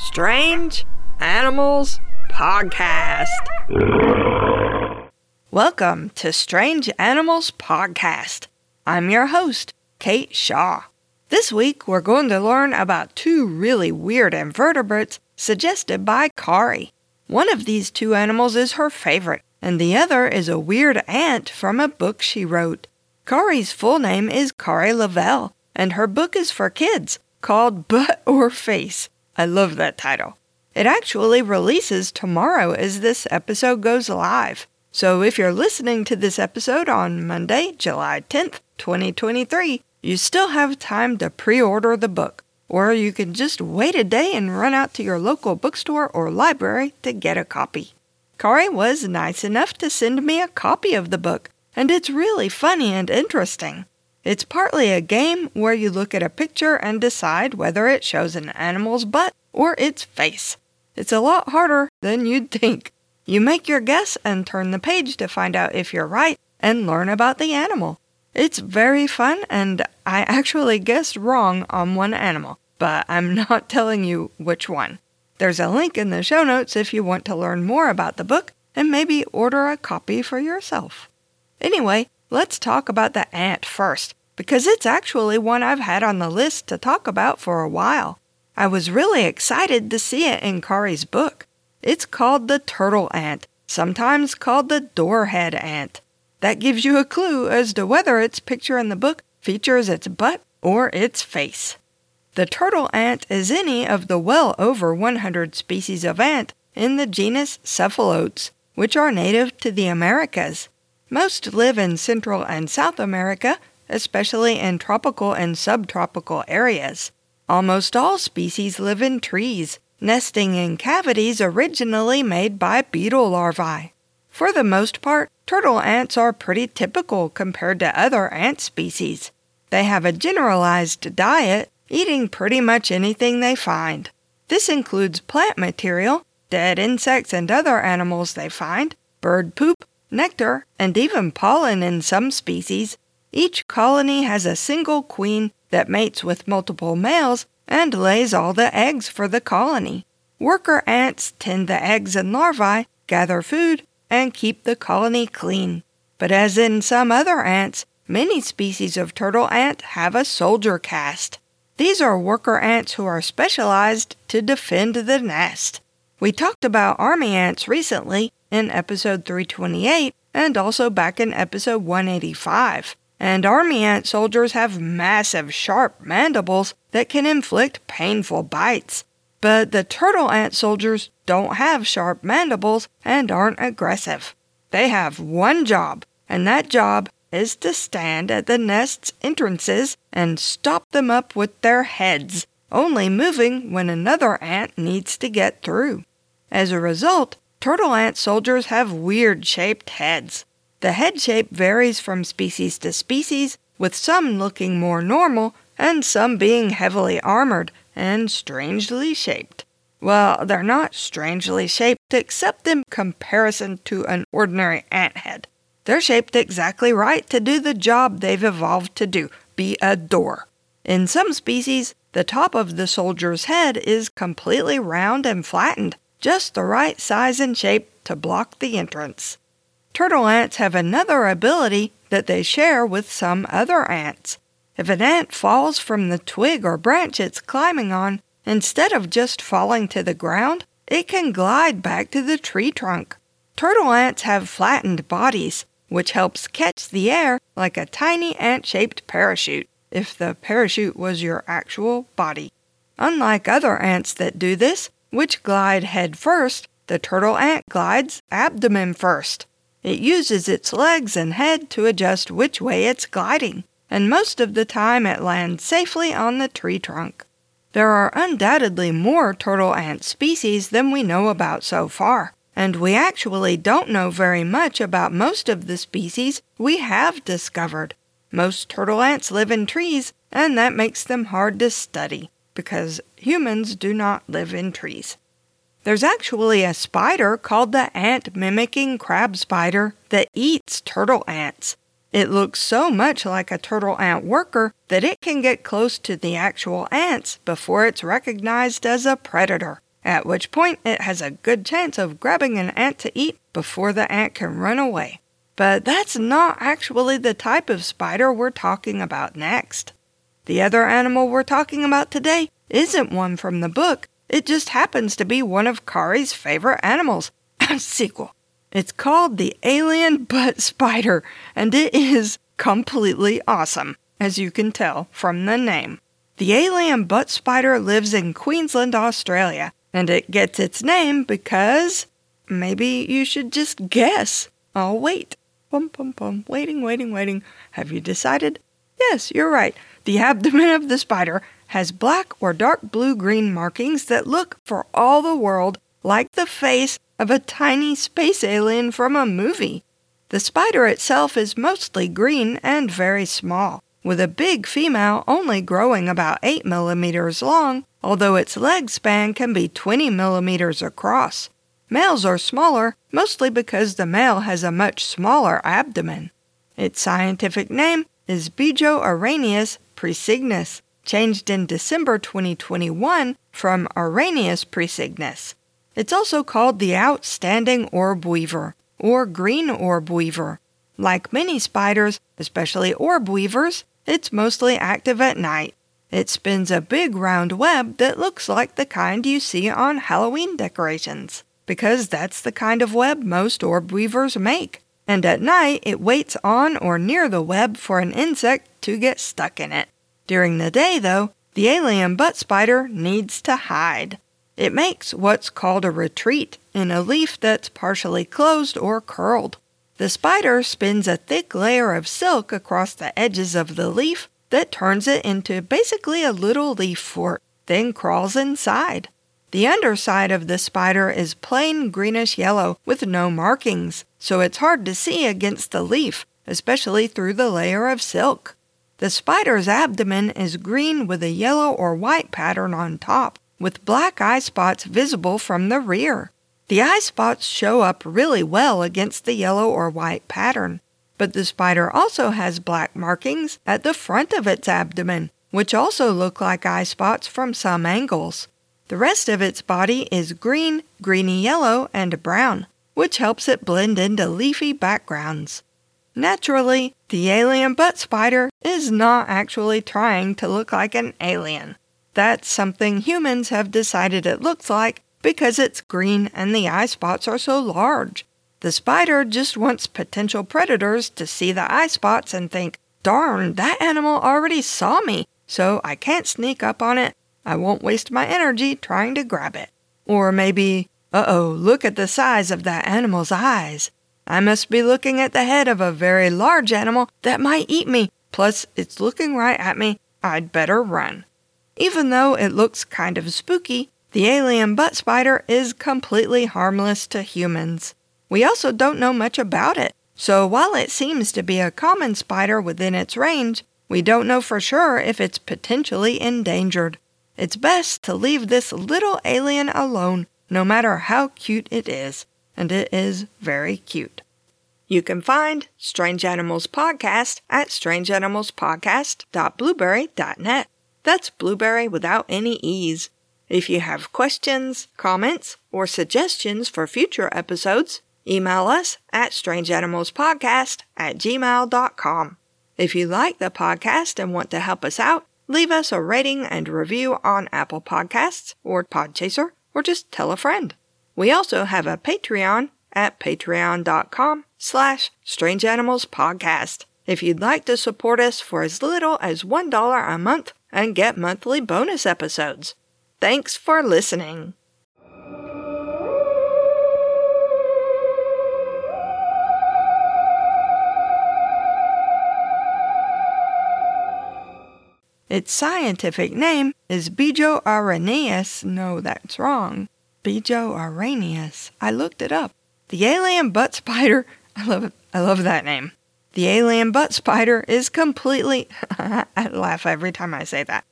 Strange Animals Podcast. Welcome to Strange Animals Podcast. I'm your host, Kate Shaw. This week, we're going to learn about two really weird invertebrates suggested by Kari. One of these two animals is her favorite, and the other is a weird ant from a book she wrote. Kari's full name is Kari Lavelle, and her book is for kids called Butt or Face. I love that title. It actually releases tomorrow as this episode goes live. So if you're listening to this episode on Monday, July 10th, 2023, you still have time to pre order the book. Or you can just wait a day and run out to your local bookstore or library to get a copy. Kari was nice enough to send me a copy of the book, and it's really funny and interesting. It's partly a game where you look at a picture and decide whether it shows an animal's butt or its face. It's a lot harder than you'd think. You make your guess and turn the page to find out if you're right and learn about the animal. It's very fun, and I actually guessed wrong on one animal, but I'm not telling you which one. There's a link in the show notes if you want to learn more about the book and maybe order a copy for yourself. Anyway, let's talk about the ant first because it's actually one I've had on the list to talk about for a while. I was really excited to see it in Kari's book. It's called the turtle ant, sometimes called the doorhead ant. That gives you a clue as to whether its picture in the book features its butt or its face. The turtle ant is any of the well over 100 species of ant in the genus Cephalotes, which are native to the Americas. Most live in Central and South America, especially in tropical and subtropical areas. Almost all species live in trees, nesting in cavities originally made by beetle larvae. For the most part, turtle ants are pretty typical compared to other ant species. They have a generalized diet, eating pretty much anything they find. This includes plant material, dead insects and other animals they find, bird poop, nectar, and even pollen in some species, each colony has a single queen that mates with multiple males and lays all the eggs for the colony. Worker ants tend the eggs and larvae, gather food, and keep the colony clean. But as in some other ants, many species of turtle ant have a soldier caste. These are worker ants who are specialized to defend the nest. We talked about army ants recently in episode 328 and also back in episode 185 and army ant soldiers have massive, sharp mandibles that can inflict painful bites. But the turtle ant soldiers don't have sharp mandibles and aren't aggressive. They have one job, and that job is to stand at the nest's entrances and stop them up with their heads, only moving when another ant needs to get through. As a result, turtle ant soldiers have weird shaped heads. The head shape varies from species to species, with some looking more normal and some being heavily armored and strangely shaped. Well, they're not strangely shaped except in comparison to an ordinary ant head. They're shaped exactly right to do the job they've evolved to do be a door. In some species, the top of the soldier's head is completely round and flattened, just the right size and shape to block the entrance. Turtle ants have another ability that they share with some other ants. If an ant falls from the twig or branch it's climbing on, instead of just falling to the ground, it can glide back to the tree trunk. Turtle ants have flattened bodies, which helps catch the air like a tiny ant shaped parachute, if the parachute was your actual body. Unlike other ants that do this, which glide head first, the turtle ant glides abdomen first. It uses its legs and head to adjust which way it's gliding, and most of the time it lands safely on the tree trunk. There are undoubtedly more turtle ant species than we know about so far, and we actually don't know very much about most of the species we have discovered. Most turtle ants live in trees, and that makes them hard to study because humans do not live in trees. There's actually a spider called the ant mimicking crab spider that eats turtle ants. It looks so much like a turtle ant worker that it can get close to the actual ants before it's recognized as a predator. at which point it has a good chance of grabbing an ant to eat before the ant can run away. But that's not actually the type of spider we're talking about next. The other animal we're talking about today isn't one from the book, it just happens to be one of Kari's favorite animals. Sequel. It's called the alien butt spider, and it is completely awesome, as you can tell from the name. The alien butt spider lives in Queensland, Australia, and it gets its name because maybe you should just guess. I'll wait. Pum pum pum. Waiting, waiting, waiting. Have you decided? Yes, you're right. The abdomen of the spider has black or dark blue green markings that look for all the world like the face of a tiny space alien from a movie. The spider itself is mostly green and very small, with a big female only growing about 8 millimeters long, although its leg span can be 20 millimeters across. Males are smaller, mostly because the male has a much smaller abdomen. Its scientific name is Bijoaraneus praesignis, changed in December 2021 from Araneus praesignis. It's also called the outstanding orb weaver or green orb weaver. Like many spiders, especially orb weavers, it's mostly active at night. It spins a big round web that looks like the kind you see on Halloween decorations, because that's the kind of web most orb weavers make. And at night, it waits on or near the web for an insect to get stuck in it. During the day, though, the alien butt spider needs to hide. It makes what's called a retreat in a leaf that's partially closed or curled. The spider spins a thick layer of silk across the edges of the leaf that turns it into basically a little leaf fort, then crawls inside. The underside of the spider is plain greenish yellow with no markings, so it's hard to see against the leaf, especially through the layer of silk. The spider's abdomen is green with a yellow or white pattern on top, with black eye spots visible from the rear. The eye spots show up really well against the yellow or white pattern, but the spider also has black markings at the front of its abdomen, which also look like eye spots from some angles. The rest of its body is green, greeny yellow, and brown, which helps it blend into leafy backgrounds. Naturally, the alien butt spider is not actually trying to look like an alien. That's something humans have decided it looks like because it's green and the eye spots are so large. The spider just wants potential predators to see the eye spots and think, darn, that animal already saw me, so I can't sneak up on it. I won't waste my energy trying to grab it. Or maybe, uh oh, look at the size of that animal's eyes. I must be looking at the head of a very large animal that might eat me. Plus, it's looking right at me. I'd better run. Even though it looks kind of spooky, the alien butt spider is completely harmless to humans. We also don't know much about it, so while it seems to be a common spider within its range, we don't know for sure if it's potentially endangered. It's best to leave this little alien alone, no matter how cute it is and it is very cute. You can find Strange Animals Podcast at strangeanimalspodcast.blubrry.net. That's blueberry without any E's. If you have questions, comments, or suggestions for future episodes, email us at strangeanimalspodcast at gmail.com. If you like the podcast and want to help us out, leave us a rating and review on Apple Podcasts or Podchaser, or just tell a friend. We also have a Patreon at patreon.com slash strangeanimalspodcast if you'd like to support us for as little as $1 a month and get monthly bonus episodes. Thanks for listening. Its scientific name is Bijo Bijoaraneus. No, that's wrong. Bijoaraneus. I looked it up. The alien butt spider. I love it. I love that name. The alien butt spider is completely. I laugh every time I say that.